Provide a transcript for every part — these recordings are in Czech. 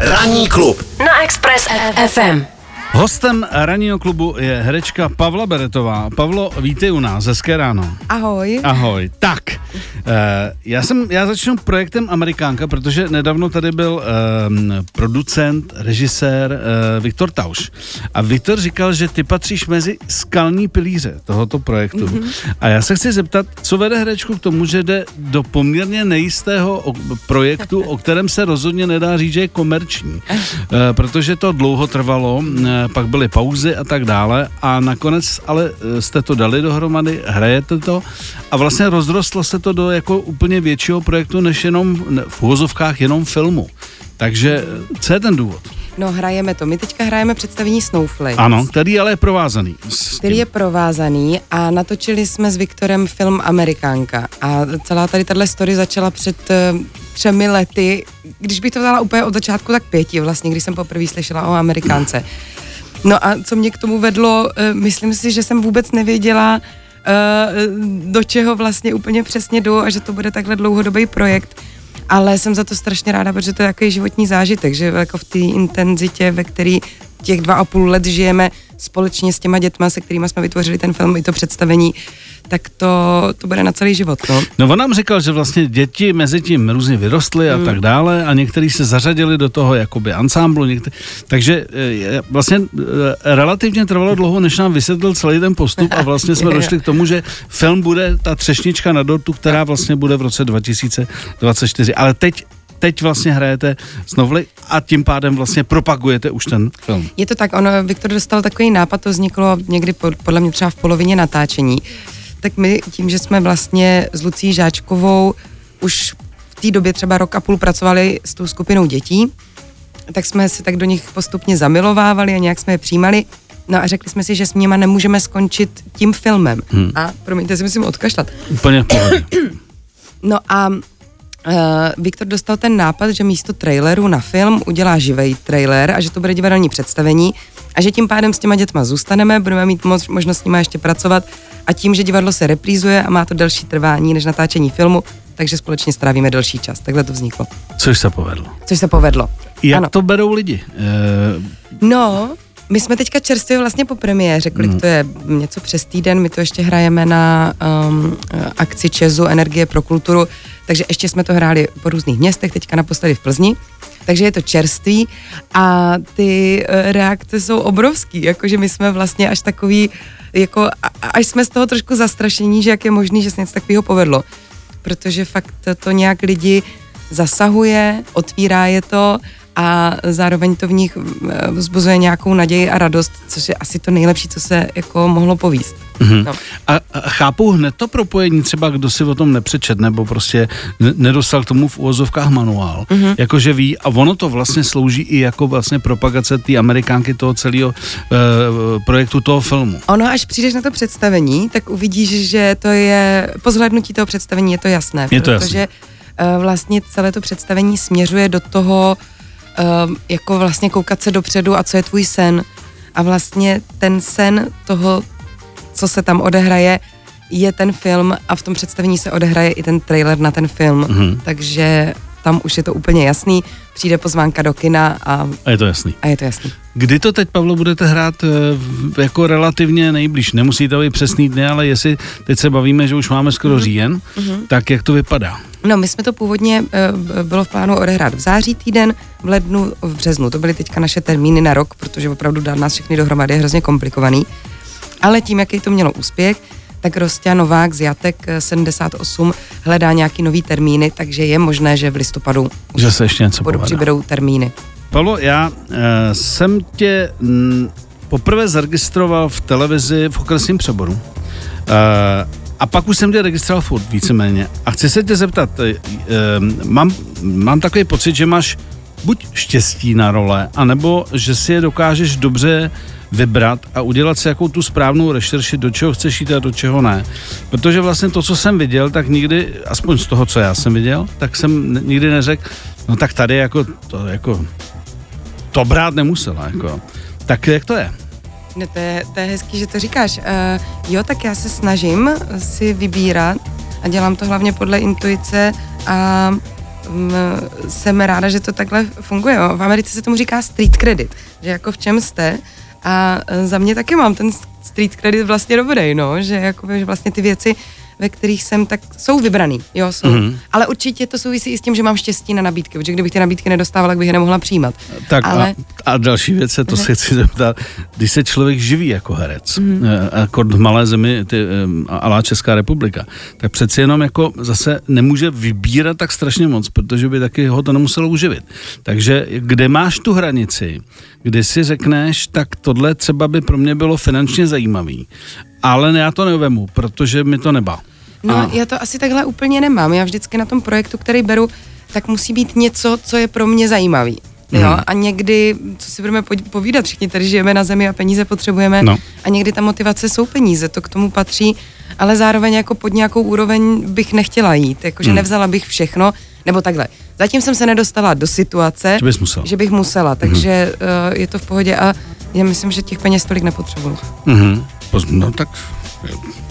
Ranní klub na Express FM. Hostem ranního klubu je herečka Pavla Beretová. Pavlo, vítej u nás, hezké ráno. Ahoj. Ahoj. Tak, já jsem, já začnu projektem Amerikánka, protože nedávno tady byl eh, producent, režisér eh, Viktor Tauš. A Viktor říkal, že ty patříš mezi skalní pilíře tohoto projektu. Mm-hmm. A já se chci zeptat, co vede herečku k tomu, že jde do poměrně nejistého o, projektu, o kterém se rozhodně nedá říct, že je komerční. Eh, protože to dlouho trvalo, eh, pak byly pauzy a tak dále a nakonec ale eh, jste to dali dohromady, hrajete to a vlastně rozrostlo se to do jako úplně většího projektu, než jenom v úvozovkách jenom filmu. Takže eh, co je ten důvod? No hrajeme to. My teďka hrajeme představení Snowflake. Ano, který ale je provázaný. Který je provázaný a natočili jsme s Viktorem film Amerikánka. A celá tady tahle story začala před uh, třemi lety, když bych to dala úplně od začátku, tak pěti vlastně, když jsem poprvé slyšela o Amerikánce. No a co mě k tomu vedlo, uh, myslím si, že jsem vůbec nevěděla, do čeho vlastně úplně přesně jdu a že to bude takhle dlouhodobý projekt. Ale jsem za to strašně ráda, protože to je takový životní zážitek, že jako v té intenzitě, ve který těch dva a půl let žijeme společně s těma dětma, se kterými jsme vytvořili ten film i to představení, tak to, to bude na celý život. No. no on nám říkal, že vlastně děti mezi tím různě vyrostly a hmm. tak dále a někteří se zařadili do toho jakoby ansámblu, některý, takže e, vlastně e, relativně trvalo dlouho, než nám vysvětlil celý ten postup a vlastně jsme došli k tomu, že film bude ta třešnička na dortu, která vlastně bude v roce 2024. Ale teď teď vlastně hrajete znovu a tím pádem vlastně propagujete už ten film. Je to tak, ono, Viktor dostal takový nápad, to vzniklo někdy podle mě třeba v polovině natáčení tak my tím, že jsme vlastně s Lucí Žáčkovou už v té době třeba rok a půl pracovali s tou skupinou dětí, tak jsme se tak do nich postupně zamilovávali a nějak jsme je přijímali. No a řekli jsme si, že s nima nemůžeme skončit tím filmem. Hmm. A promiňte, si musím odkašlat. Úplně No a Uh, Viktor dostal ten nápad, že místo traileru na film udělá živý trailer a že to bude divadelní představení a že tím pádem s těma dětma zůstaneme, budeme mít moc, možnost s nimi ještě pracovat a tím, že divadlo se reprízuje a má to delší trvání než natáčení filmu, takže společně strávíme delší čas. Takhle to vzniklo. Což se povedlo. Což se povedlo. Jak ano. to berou lidi? E... No, my jsme teďka čerstvě vlastně po premiéře, kolik mm. to je něco přes týden, my to ještě hrajeme na um, akci Česu Energie pro kulturu, takže ještě jsme to hráli po různých městech, teďka naposledy v Plzni, takže je to čerství a ty uh, reakce jsou obrovský, jakože my jsme vlastně až takový, jako až jsme z toho trošku zastrašení, že jak je možný, že se něco takového povedlo, protože fakt to nějak lidi zasahuje, otvírá je to a zároveň to v nich vzbuzuje nějakou naději a radost, což je asi to nejlepší, co se jako mohlo povíst. Mm-hmm. No. A, a chápu hned to propojení, třeba kdo si o tom nepřečet, nebo prostě nedostal k tomu v úvozovkách manuál, mm-hmm. jakože ví, a ono to vlastně slouží i jako vlastně propagace té amerikánky toho celého e, projektu toho filmu. Ono, až přijdeš na to představení, tak uvidíš, že to je, po zhlednutí toho představení je to jasné, je to protože jasné. E, vlastně celé to představení směřuje do toho, um, jako vlastně koukat se dopředu a co je tvůj sen. A vlastně ten sen toho, co se tam odehraje, je ten film a v tom představení se odehraje i ten trailer na ten film. Mm-hmm. Takže tam už je to úplně jasný, přijde pozvánka do kina a, a je to jasný. A je to jasný. Kdy to teď, Pavlo, budete hrát eh, jako relativně nejblíž? Nemusí to být přesný dny, ale jestli teď se bavíme, že už máme skoro mm-hmm. říjen, mm-hmm. tak jak to vypadá? No, my jsme to původně, eh, bylo v plánu odehrát v září týden, v lednu, v březnu. To byly teďka naše termíny na rok, protože opravdu dát nás všechny dohromady je hrozně komplikovaný. Ale tím, jaký to mělo úspěch, tak Rostě Novák z Jatek 78 hledá nějaký nový termíny, takže je možné, že v listopadu že se ještě něco přibydou termíny. Pavlo, já e, jsem tě m, poprvé zaregistroval v televizi v okresním přeboru. E, a pak už jsem tě registroval furt, víceméně. A chci se tě zeptat, e, e, mám, mám takový pocit, že máš buď štěstí na role, anebo že si je dokážeš dobře vybrat a udělat si jakou tu správnou rešerši, do čeho chceš jít a do čeho ne. Protože vlastně to, co jsem viděl, tak nikdy, aspoň z toho, co já jsem viděl, tak jsem nikdy neřekl, no tak tady jako to, jako, to brát nemusela, jako. Tak jak to je? No to je, to je hezký, že to říkáš. Uh, jo, tak já se snažím si vybírat a dělám to hlavně podle intuice a mm, jsem ráda, že to takhle funguje. V Americe se tomu říká street credit, že jako v čem jste. A eh, za mě taky mám ten street credit vlastně dobrý, no, že, jako, že vlastně ty věci, ve kterých jsem, tak jsou vybraný, jo, jsou. Mhm. Mm-hmm. Ale určitě to souvisí i s tím, že mám štěstí na nabídky, protože kdybych ty nabídky nedostávala, tak bych je nemohla přijímat. Tak Ale a, a další věc se to se chci zeptat, když se člověk živí jako herec, Mhm. mm. jako v malé zemi, ty, em, alá Česká republika, tak přeci jenom jako zase nemůže vybírat tak strašně moc, protože by taky ho to nemuselo uživit. Takže kde máš tu hranici, kdy si řekneš, tak tohle třeba by pro mě bylo finančně zajímavý, ale já to nevemu, protože mi to nebá. No, A- já to asi takhle úplně nemám. Já vždycky na tom projektu, který beru, tak musí být něco, co je pro mě zajímavý. Jo, Mhm. a někdy, co si budeme po- povídat, všichni tady žijeme na zemi a peníze potřebujeme No. a někdy ta motivace jsou peníze, to k tomu patří, ale zároveň jako pod nějakou úroveň bych nechtěla jít, jakože Mhm. nevzala bych všechno, nebo takhle. Zatím jsem se nedostala do situace, Že bys musela. že bych musela, takže uh, je to v pohodě a já myslím, že těch peněz tolik nepotřebuju. Mhm. Poz- No tak,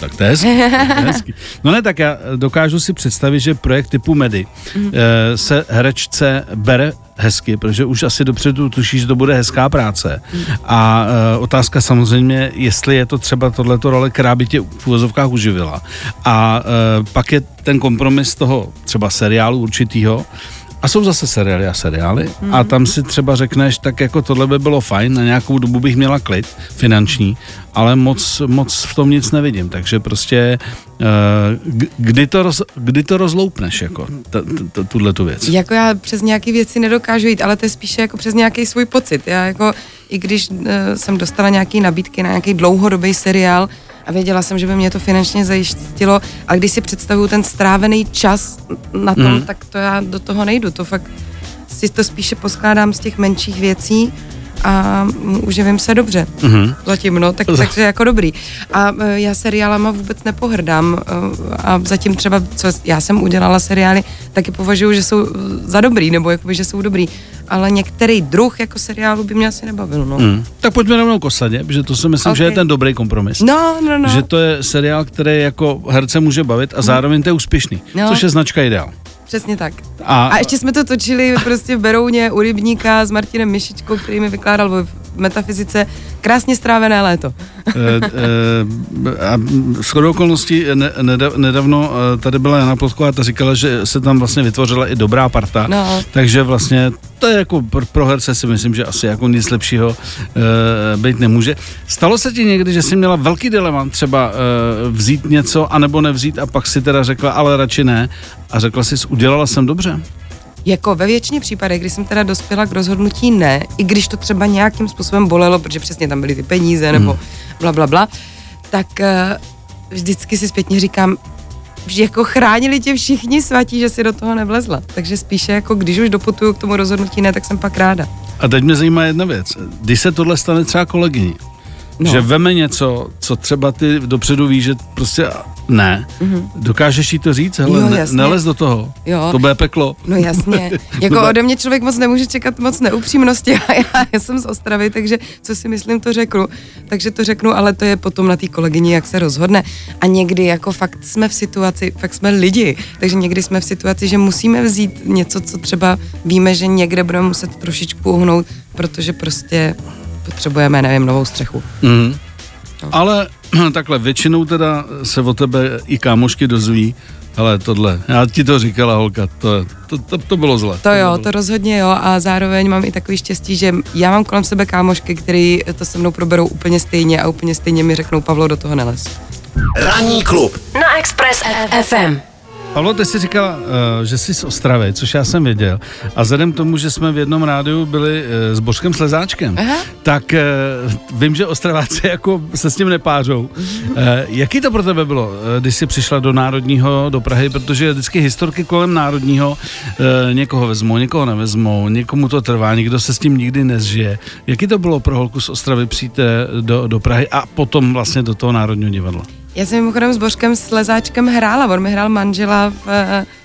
tak to je hezký. to je hezký. No ne, tak já dokážu si představit, že projekt typu Medy Mhm. eh, se herečce bere hezky, protože už asi dopředu tuší, že to bude hezká práce. Mhm. A eh, otázka samozřejmě, jestli je to třeba tohleto role, která by tě v úvozovkách uživila. A eh, pak je ten kompromis toho třeba seriálu určitýho, a jsou zase seriály a seriály Mhm. a tam si třeba řekneš, tak jako tohle by bylo fajn, na nějakou dobu bych měla klid finanční, ale moc, moc v tom nic nevidím, takže prostě eh, kdy to, roz, kdy to rozloupneš, jako tuhle tu věc. Jako já přes nějaké věci nedokážu jít, ale to je spíše jako přes nějaký svůj pocit. Já jako, i když uh, jsem dostala nějaké nabídky na nějaký dlouhodobý seriál a věděla jsem, že by mě to finančně zajistilo, a když si představuju ten strávený čas na tom, mm. tak to já do toho nejdu. To fakt si to spíše poskládám z těch menších věcí a mm, uživím se dobře. Mhm. Zatím, no, tak, takže jako dobrý. A e, já seriálama vůbec nepohrdám e, a zatím třeba, co já jsem udělala seriály, taky považuji, že jsou e, za dobrý, nebo jakoby, že jsou dobrý. Ale některý druh jako seriálu by mě asi nebavil, no. Hmm. Tak pojďme rovnou k osadě, protože to si myslím, okay. že je ten dobrý kompromis. No, no, no. Že to je seriál, který jako herce může bavit a zároveň to je úspěšný, No. což je značka ideál. Přesně tak. A- A, ještě jsme to točili prostě v Berouně u Rybníka s Martinem Mišičkou, který mi vykládal v metafyzice krásně strávené léto. Eh, eh, a shodou okolností neda- nedávno eh, tady byla Jana Plotková, ta říkala, že se tam vlastně vytvořila i dobrá parta, No. takže vlastně to je jako pro, pro herce si myslím, že asi jako nic lepšího e, být nemůže. Stalo se ti někdy, že jsi měla velký dilema třeba e, vzít něco anebo nevzít a pak si teda řekla, ale radši ne a řekla jsi, udělala jsem dobře? Jako ve většině případech, kdy jsem teda dospěla k rozhodnutí ne, i když to třeba nějakým způsobem bolelo, protože přesně tam byly ty peníze nebo bla, bla, bla, tak uh, vždycky si zpětně říkám, že jako chránili tě všichni svatí, že si do toho nevlezla. Takže spíše jako když už doputuju k tomu rozhodnutí ne, tak jsem pak ráda. A teď mě zajímá jedna věc. Když se tohle stane třeba kolegyni. No. že veme něco, co třeba ty dopředu víš, že prostě ne, mm-hmm. dokážeš jí to říct? Hele, Jo, jasně. nelez do toho, Jo. to bude peklo. No jasně. Jako ode mě člověk moc nemůže čekat moc neupřímnosti a já, já jsem z Ostravy, takže co si myslím, to řeknu. Takže to řeknu, ale to je potom na té kolegyni, jak se rozhodne. A někdy jako fakt jsme v situaci, fakt jsme lidi, takže někdy jsme v situaci, že musíme vzít něco, co třeba víme, že někde budeme muset trošičku uhnout, protože prostě potřebujeme, nevím, novou střechu. Mm. No. Ale takhle, většinou teda se o tebe i kámošky dozví, ale tohle, já ti to říkala holka, to, to, to, to bylo zle. To jo, bylo- to rozhodně jo a zároveň mám i takový štěstí, že já mám kolem sebe kámošky, který to se mnou proberou úplně stejně a úplně stejně mi řeknou, Pavlo, do toho nelez. Ranní klub na Express FM. Pavlo, ty jsi říkala, uh, že jsi z Ostravy, což já jsem věděl. A vzhledem k tomu, že jsme v jednom rádiu byli uh, s Božkem Slezáčkem, Aha. tak uh, vím, že Ostraváci jako se s tím nepářou. Jaký to pro tebe bylo, když jsi přišla do Národního, do Prahy, protože vždycky historky kolem Národního někoho vezmou, někoho nevezmou, někomu to trvá, nikdo se s tím nikdy nezžije. Jaký to bylo pro holku z Ostravy přijít eh, do, do Prahy a potom vlastně do toho Národního divadla? Já jsem mimochodem s Božkem Slezáčkem hrála, on mi hrál manžela v,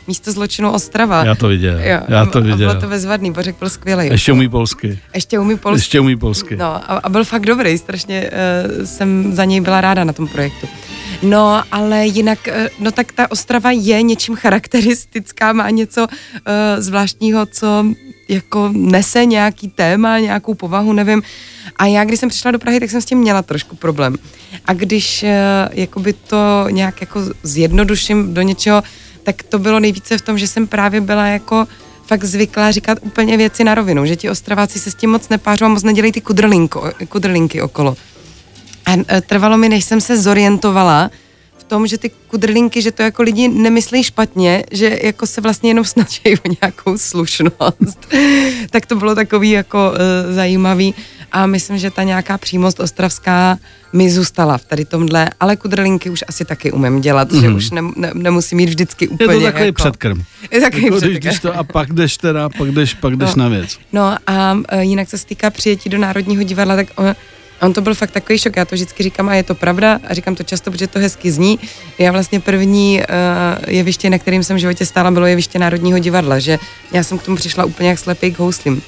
místo zločinu Ostrava. Já to viděl, Jo, já to a viděl. bylo to bezvadný, Bořek byl skvělý. Ještě umí polsky. Ještě umí polsky. Ještě umí polsky. No a, a byl fakt dobrý, strašně uh, jsem za něj byla ráda na tom projektu. No, ale jinak, uh, no tak ta Ostrava je něčím charakteristická, má něco uh, zvláštního, co jako nese nějaký téma, nějakou povahu, nevím. A já, když jsem přišla do Prahy, tak jsem s tím měla trošku problém. A když uh, jakoby to nějak jako zjednoduším do něčeho, tak to bylo nejvíce v tom, že jsem právě byla jako fakt zvyklá říkat úplně věci na rovinu, že ti ostraváci se s tím moc nepářou a moc nedělají ty kudrlinko, kudrlinky okolo. A e, trvalo mi, než jsem se zorientovala v tom, že ty kudrlinky, že to jako lidi nemyslí špatně, že jako se vlastně jenom snaží o nějakou slušnost. tak to bylo takový jako uh, zajímavý a myslím, že ta nějaká přímost ostravská mi zůstala v tady tomhle, ale kudrlinky už asi taky umím dělat, mm-hmm. že už ne, ne, nemusím mít vždycky úplně Mhm. Je to takový jako, předkrm. Je takový Jako, předkrm. když to, a pak jdeš teda, pak jdeš, pak jdeš No. na věc. No a e, jinak co se týká přijetí do Národního divadla, tak on, on to byl fakt takový šok. Já to vždycky říkám a je to pravda a říkám to často, protože to hezky zní. Já vlastně první uh, jeviště, na kterým jsem v životě stála, bylo jeviště Národního divadla, že já jsem k tomu přišla úplně jak slepý k houslím.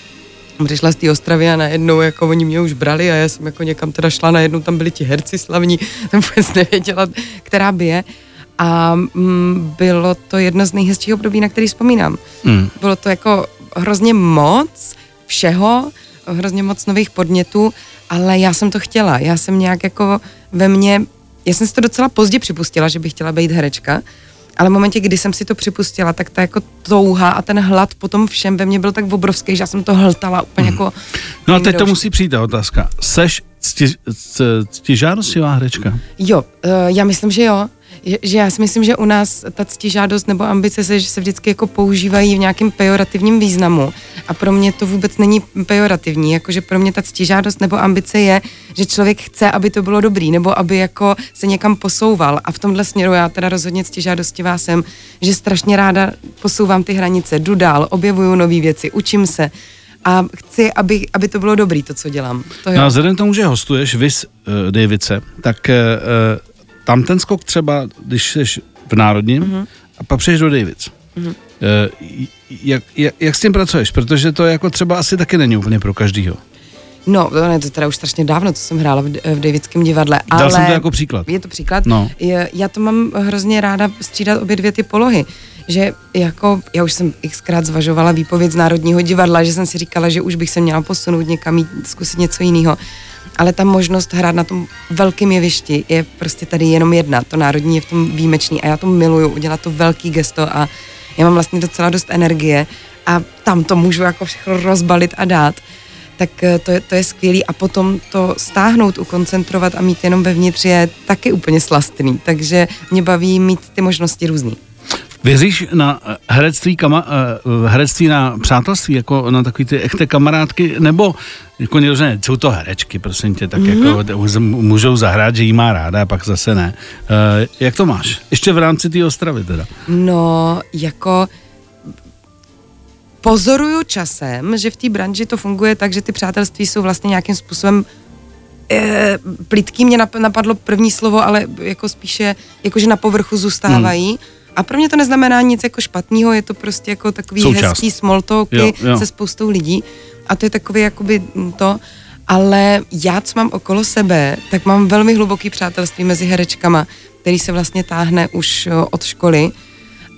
Přišla z té Ostravy a najednou jako oni mě už brali a já jsem jako někam teda šla, najednou tam byli ti herci slavní, jsem vůbec nevěděla, která by je. A mm, bylo to jedno z nejhezčích období, na který vzpomínám. Mm. Bylo to jako hrozně moc všeho, hrozně moc nových podnětů, ale já jsem to chtěla. Já jsem nějak jako ve mně, já jsem si to docela pozdě připustila, že bych chtěla být herečka, ale v momentě, kdy jsem si to připustila, tak ta jako touha a ten hlad potom všem ve mně byl tak obrovský, že já jsem to hltala úplně jako... No a teď to musí přijít ta otázka. Seš cti, cti, ctižádostivá herečka? Jo, uh, já myslím, že jo. Že, já si myslím, že u nás ta ctižádost nebo ambice se, že se vždycky jako používají v nějakém pejorativním významu. A pro mě to vůbec není pejorativní. Jakože pro mě ta ctižádost nebo ambice je, že člověk chce, aby to bylo dobrý, nebo aby jako se někam posouval. A v tomhle směru já teda rozhodně ctižádostivá jsem, že strašně ráda posouvám ty hranice, jdu dál, objevuju nové věci, učím se. A chci, aby, aby to bylo dobrý, to, co dělám. To. No a vzhledem k tomu, že hostuješ Vys uh, Davice, tak uh, tam ten skok třeba, když jsi v Národním Mhm. mm-hmm. a pak přejdeš do Davic. Mm-hmm. Jak, jak, jak s tím pracuješ? Protože to jako třeba asi taky není úplně pro každýho. No, to je to teda už strašně dávno, co jsem hrála v, v Davidském divadle. Dal ale jsem to jako příklad. Je to příklad. No. Je, já to mám hrozně ráda střídat obě dvě ty polohy. Že jako, já už jsem xkrát zvažovala výpověď z Národního divadla, že jsem si říkala, že už bych se měla posunout někam, jít, zkusit něco jiného. Ale ta možnost hrát na tom velkém jevišti je prostě tady jenom jedna. To národní je v tom výjimečný a já to miluju, udělat to velký gesto a já mám vlastně docela dost energie a tam to můžu jako všechno rozbalit a dát tak eh, to je, to je skvělý a potom to stáhnout, ukoncentrovat a mít jenom vevnitř je taky úplně slastný, takže mě baví mít ty možnosti různý. Věříš na eh, herectví, kama, eh, herectví na přátelství, jako na takový ty echte kamarádky, nebo jako někdo řekne, jsou to herečky, prosím tě, tak mm-hmm. jako z- můžou zahrát, že jí má ráda, a pak zase ne. Uh, jak to máš? Ještě v rámci té Ostravy teda. No, jako pozoruju časem, že v té branži to funguje tak, že ty přátelství jsou vlastně nějakým způsobem e, plitký mě nap- napadlo první slovo, ale jako spíše, jakože na povrchu zůstávají. Hmm. A pro mě to neznamená nic jako špatného, je to prostě jako takový Součást. hezký small talky Jo, jo. se spoustou lidí. A to je takový jakoby to, ale já, co mám okolo sebe, tak mám velmi hluboký přátelství mezi herečkama, který se vlastně táhne už od školy.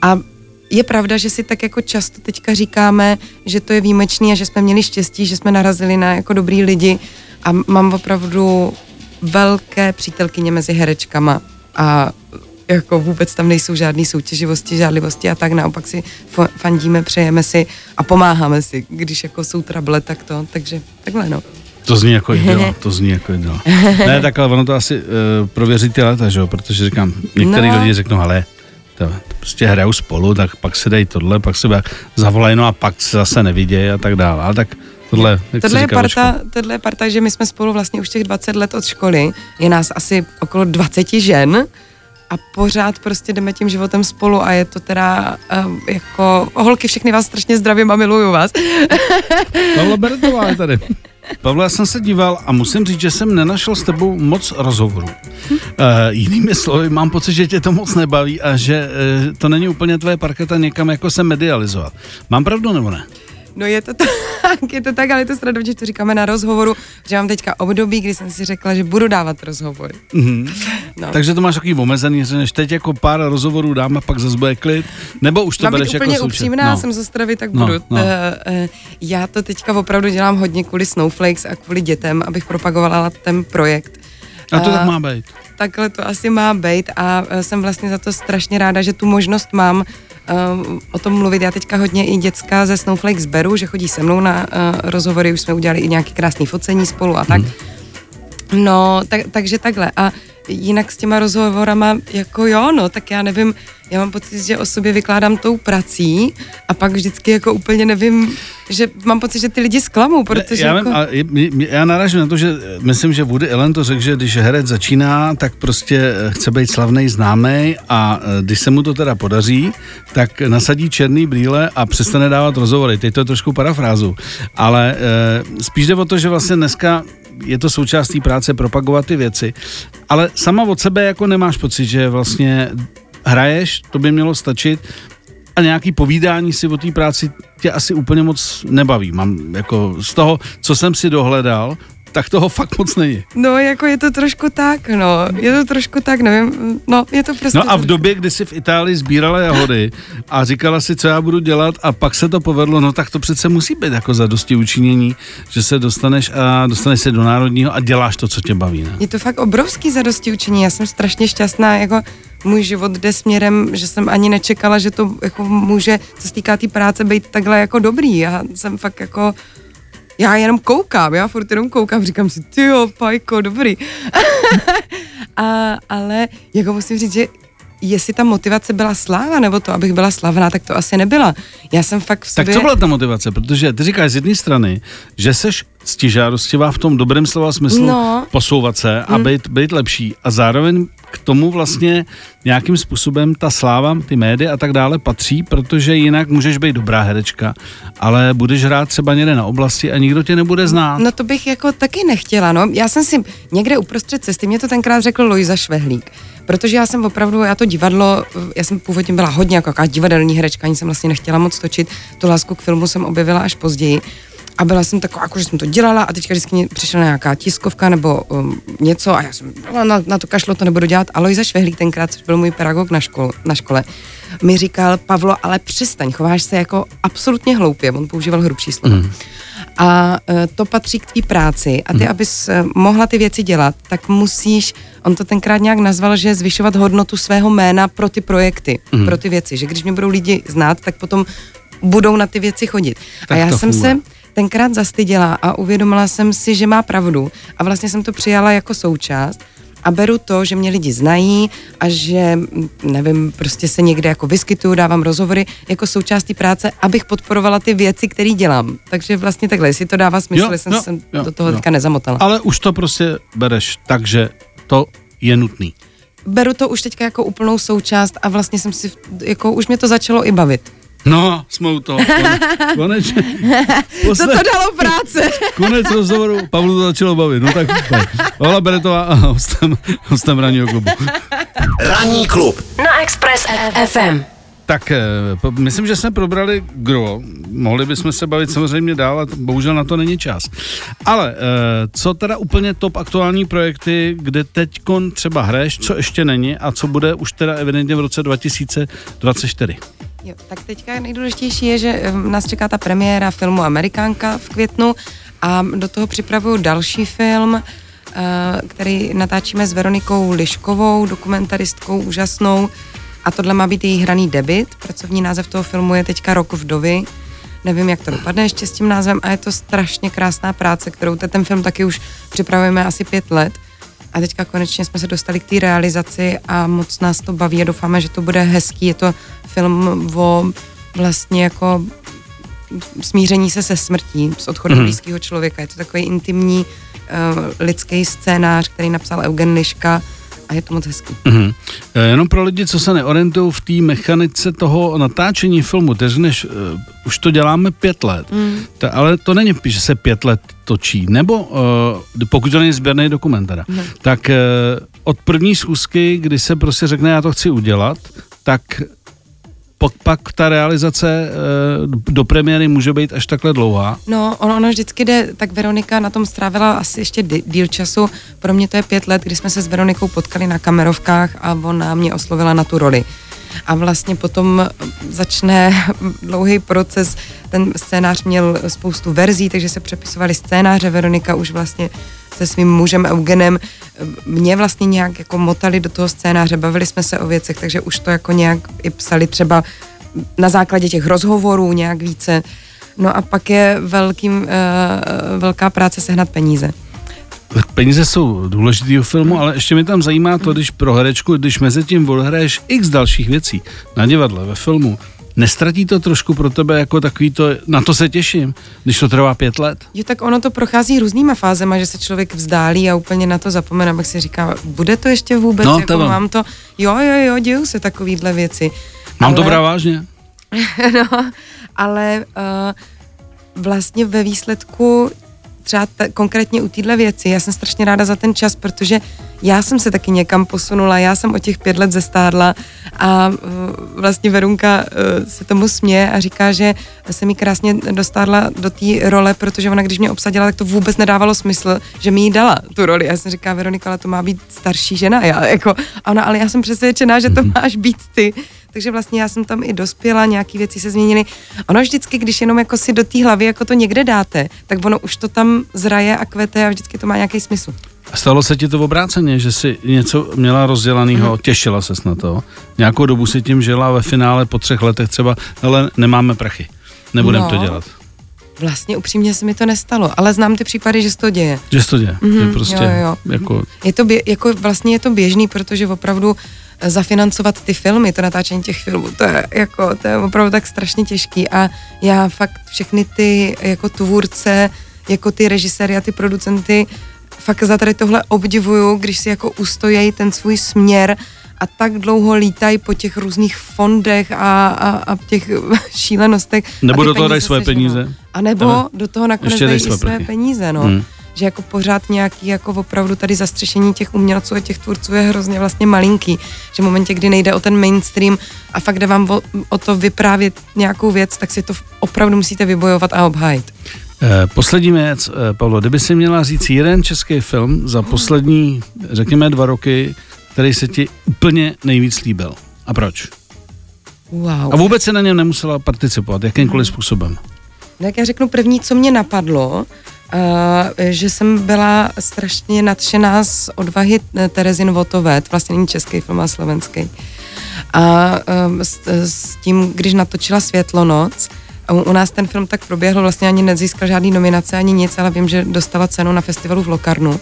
A je pravda, že si tak jako často teďka říkáme, že to je výjimečný a že jsme měli štěstí, že jsme narazili na jako dobrý lidi a mám opravdu velké přítelkyně mezi herečkama a jako vůbec tam nejsou žádné soutěživosti, žádlivosti a tak naopak si fandíme, přejeme si a pomáháme si, když jako jsou trable, tak to, takže takhle no. To zní jako idyla, to zní jako idyla. Ne, tak ale ono to asi uh, prověří ty leta, že jo, protože říkám, některý No. lidi řeknou, ale to, to prostě hrajou spolu, tak pak si dají tohle, pak se zavolají, no a pak se zase nevidějí a tak dále. Ale tak tohle, jak Tohle se je, parta, tohle je parta, že my jsme spolu vlastně už těch 20 let od školy, je nás asi okolo 20 žen a pořád prostě jdeme tím životem spolu a je to teda um, jako, holky všechny vás strašně zdravím a miluju vás. Pavla Bertová je tady. Pavle, já jsem se díval a musím říct, že jsem nenašel s tebou moc rozhovorů. Uh, jinými slovy, mám pocit, že tě to moc nebaví a že uh, to není úplně tvoje parketa někam jako se medializovat. Mám pravdu nebo ne? No je to tak, je to tak, ale je to sranda, že to říkáme na rozhovoru, že mám teďka období, kdy jsem si řekla, že budu dávat rozhovory. Mm-hmm. No. Takže to máš takový omezený, že než teď jako pár rozhovorů dám a pak zase bude klid, nebo už to mám bereš být úplně jako upřímná, no. jsem z Ostravy, tak no, budu. No. Uh, uh, já to teďka opravdu dělám hodně kvůli Snowflakes a kvůli dětem, abych propagovala ten projekt. A to uh, tak má být. Takhle to asi má být a uh, jsem vlastně za to strašně ráda, že tu možnost mám uh, o tom mluvit. Já teďka hodně i děcka ze Snowflakes beru, že chodí se mnou na uh, rozhovory, už jsme udělali i nějaký krásný focení spolu a tak. Hmm. No, tak, takže takhle. A jinak s těma rozhovorama, jako jo, no, tak já nevím, já mám pocit, že o sobě vykládám tou prací a pak vždycky jako úplně nevím, že mám pocit, že ty lidi zklamou, protože já, jako... vím, a já narážím na to, že myslím, že Woody Allen to řekl, že když herec začíná, tak prostě eh, chce být slavný, známý a eh, když se mu to teda podaří, tak nasadí černý brýle a přestane dávat rozhovory. Teď to je trošku parafrázu, ale spíš jde o to, že vlastně dneska je to součástí práce propagovat ty věci, ale sama od sebe jako nemáš pocit, že vlastně hraješ, to by mělo stačit a nějaký povídání si o té práci tě asi úplně moc nebaví. Mám jako z toho, co jsem si dohledal, tak toho fakt moc není. No, jako je to trošku tak, no. Je to trošku tak, nevím, no, je to prostě... No a v době, kdy jsi v Itálii sbírala jahody a říkala si, co já budu dělat a pak se to povedlo, no tak to přece musí být jako za dosti učinění, že se dostaneš a dostaneš se do národního a děláš to, co tě baví, ne? Je to fakt obrovský zadosti učení, já jsem strašně šťastná, jako můj život jde směrem, že jsem ani nečekala, že to jako může, co se týká té tý práce, být takhle jako dobrý. Já jsem fakt jako já jenom koukám, já furt jenom koukám, říkám si, ty jo, pajko, dobrý. a, ale jako musím říct, že jestli ta motivace byla sláva, nebo to, abych byla slavná, tak to asi nebyla. Já jsem fakt v sobě... Tak co byla ta motivace? Protože ty říkáš z jedné strany, že seš ctižádostivá v tom dobrém slova smyslu no. posouvat se a mm. být, být lepší a zároveň k tomu vlastně nějakým způsobem ta sláva, ty média a tak dále patří, protože jinak můžeš být dobrá herečka, ale budeš hrát třeba někde na oblasti a nikdo tě nebude znát. No to bych jako taky nechtěla, no. Já jsem si někde uprostřed cesty, mě to tenkrát řekl Lojza Švehlík, protože já jsem opravdu, já to divadlo, já jsem původně byla hodně jako divadelní herečka, ani jsem vlastně nechtěla moc točit, tu lásku k filmu jsem objevila až později. A byla jsem taková, jako, že jsem to dělala a teďka vždycky přišla nějaká tiskovka nebo um, něco a já jsem no, na, na to kašlo, to nebudu dělat. A Lojza Švehlík tenkrát, což byl můj pedagog na, škol, na škole, mi říkal, Pavlo, ale přestaň, chováš se jako absolutně hloupě, on používal hrubší slova. Mm. A uh, to patří k tvý práci a ty, mm. abys uh, mohla ty věci dělat, tak musíš, on to tenkrát nějak nazval, že zvyšovat hodnotu svého jména pro ty projekty, mm. pro ty věci, že když mě budou lidi znát, tak potom budou na ty věci chodit. Tak a já jsem funguje. se tenkrát zastyděla a uvědomila jsem si, že má pravdu a vlastně jsem to přijala jako součást a beru to, že mě lidi znají a že, nevím, prostě se někde jako vyskytuju, dávám rozhovory jako součástí práce, abych podporovala ty věci, které dělám. Takže vlastně takhle, jestli to dává smysl, jo, jsem jo, se jo, do toho jo. teďka nezamotala. Ale už to prostě bereš, takže to je nutný. Beru to už teďka jako úplnou součást a vlastně jsem si, jako už mě to začalo i bavit. No, jsme u toho. Konečně. Posle... To to dalo práce. Konec rozhovoru, Pavlu to začalo bavit. No tak Ola Beretová a hostem, hostem Ranního klubu. Ranní klub na Express FM. Tak eh, myslím, že jsme probrali gro. Mohli bychom se bavit samozřejmě dál, a bohužel na to není čas. Ale eh, co teda úplně top aktuální projekty, kde teď třeba hraješ, co ještě není a co bude už teda evidentně v roce 2024? Jo, tak teďka nejdůležitější je, že nás čeká ta premiéra filmu Amerikánka v květnu a do toho připravuju další film, eh, který natáčíme s Veronikou Liškovou, dokumentaristkou úžasnou a tohle má být její hraný debit. Pracovní název toho filmu je teďka Rok vdovy. Nevím, jak to dopadne ještě s tím názvem a je to strašně krásná práce, kterou ten film taky už připravujeme asi pět let. A teďka konečně jsme se dostali k té realizaci a moc nás to baví a doufáme, že to bude hezký. Je to film o vlastně jako smíření se se smrtí, s odchodem mm. blízkého člověka. Je to takový intimní uh, lidský scénář, který napsal Eugen Liška a je to moc hezký. Mm-hmm. Jenom pro lidi, co se neorientují v té mechanice toho natáčení filmu, takže než uh, už to děláme pět let, mm. ta, ale to není, že se pět let točí, nebo uh, pokud to není sběrný dokument teda, mm. tak uh, od první schůzky, kdy se prostě řekne, já to chci udělat, tak pak, pak ta realizace e, do premiéry může být až takhle dlouhá? No, ono, ono vždycky jde, tak Veronika na tom strávila asi ještě díl času. Pro mě to je pět let, kdy jsme se s Veronikou potkali na kamerovkách a ona mě oslovila na tu roli. A vlastně potom začne dlouhý proces. Ten scénář měl spoustu verzí, takže se přepisovali scénáře. Veronika už vlastně se svým mužem Eugenem mě vlastně nějak jako motali do toho scénáře, bavili jsme se o věcech, takže už to jako nějak i psali třeba na základě těch rozhovorů nějak více. No a pak je velkým, uh, velká práce sehnat peníze. Peníze jsou důležitý u filmu, ale ještě mi tam zajímá to, když pro herečku, když mezi tím odhraješ x dalších věcí na divadle, ve filmu, Nestratí to trošku pro tebe jako takový to, na to se těším, když to trvá pět let? Jo, tak ono to prochází různýma fázema, že se člověk vzdálí a úplně na to zapomene, abych si říká, bude to ještě vůbec, no, jako mám to, jo, jo, jo, dějou se takovýhle věci. Mám ale... to brát vážně? no, ale uh, vlastně ve výsledku třeba t- konkrétně u téhle věci, já jsem strašně ráda za ten čas, protože já jsem se taky někam posunula, já jsem o těch pět let zestádla a uh, vlastně Verunka uh, se tomu směje a říká, že se mi krásně dostádla do té role, protože ona, když mě obsadila, tak to vůbec nedávalo smysl, že mi jí dala tu roli. Já jsem říká, Veronika, ale to má být starší žena. Já, jako, a ona, ale já jsem přesvědčená, že to mhm. máš být ty. Takže vlastně já jsem tam i dospěla, nějaké věci se změnily. Ono vždycky, když jenom jako si do té hlavy jako to někde dáte, tak ono už to tam zraje a kvete a vždycky to má nějaký smysl. Stalo se ti to v obráceně, že jsi něco měla rozdělaného, mm. těšila ses na to, nějakou dobu si tím žila ve finále po třech letech třeba, ale nemáme prachy, nebudem no. to dělat. Vlastně upřímně se mi to nestalo, ale znám ty případy, že se to děje. Že se to děje, mm-hmm, je prostě jo, jo. jako... Je to bě, jako vlastně je to běžný, protože opravdu eh, zafinancovat ty filmy, to natáčení těch filmů, to je jako, to je opravdu tak strašně těžký a já fakt všechny ty jako tvůrce, jako ty režiséry a ty producenty fakt za tady tohle obdivuju, když si jako ustojí ten svůj směr a tak dlouho lítají po těch různých fondech a, a, a těch šílenostech. Nebo do toho dají své peníze. A nebo Aha. do toho nakonec dají své, své peníze, no. Hmm. Že jako pořád nějaký jako opravdu tady zastřešení těch umělců a těch tvůrců je hrozně vlastně malinký. Že v momentě, kdy nejde o ten mainstream a fakt jde vám o, o to vyprávět nějakou věc, tak si to opravdu musíte vybojovat a obhájit. Eh, poslední věc, eh, Pavlo, kdyby si měla říct jeden český film za poslední, řekněme, dva roky, který se ti úplně nejvíc líbil. A proč? Wow. A vůbec se na něm nemusela participovat, jakýmkoliv způsobem. Tak já řeknu první, co mě napadlo, Uh, že jsem byla strašně nadšená z odvahy Terezy Novotové, to vlastně není český film, ale slovenský. A s, s tím, když natočila Světlo noc, u, u nás ten film tak proběhl, vlastně ani nezískal žádný nominace, ani nic, ale vím, že dostala cenu na festivalu v Lokarnu.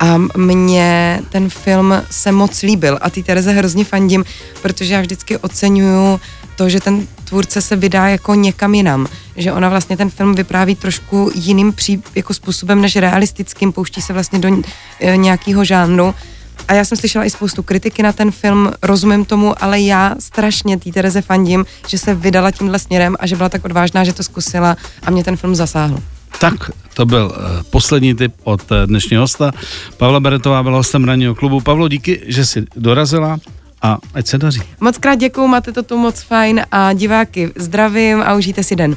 A mně ten film se moc líbil a ty Tereze hrozně fandím, protože já vždycky oceňuju to, že ten tvůrce se vydá jako někam jinam, že ona vlastně ten film vypráví trošku jiným pří, jako způsobem než realistickým, pouští se vlastně do e, nějakého žánru a já jsem slyšela i spoustu kritiky na ten film, rozumím tomu, ale já strašně té Tereze fandím, že se vydala tímhle směrem a že byla tak odvážná, že to zkusila a mě ten film zasáhl. Tak, to byl uh, poslední tip od uh, dnešního hosta. Pavla Beretová byla hostem ranního klubu. Pavlo, díky, že jsi dorazila a ať se daří. Moc krát děkuju, máte to tu moc fajn a diváky zdravím a užijte si den.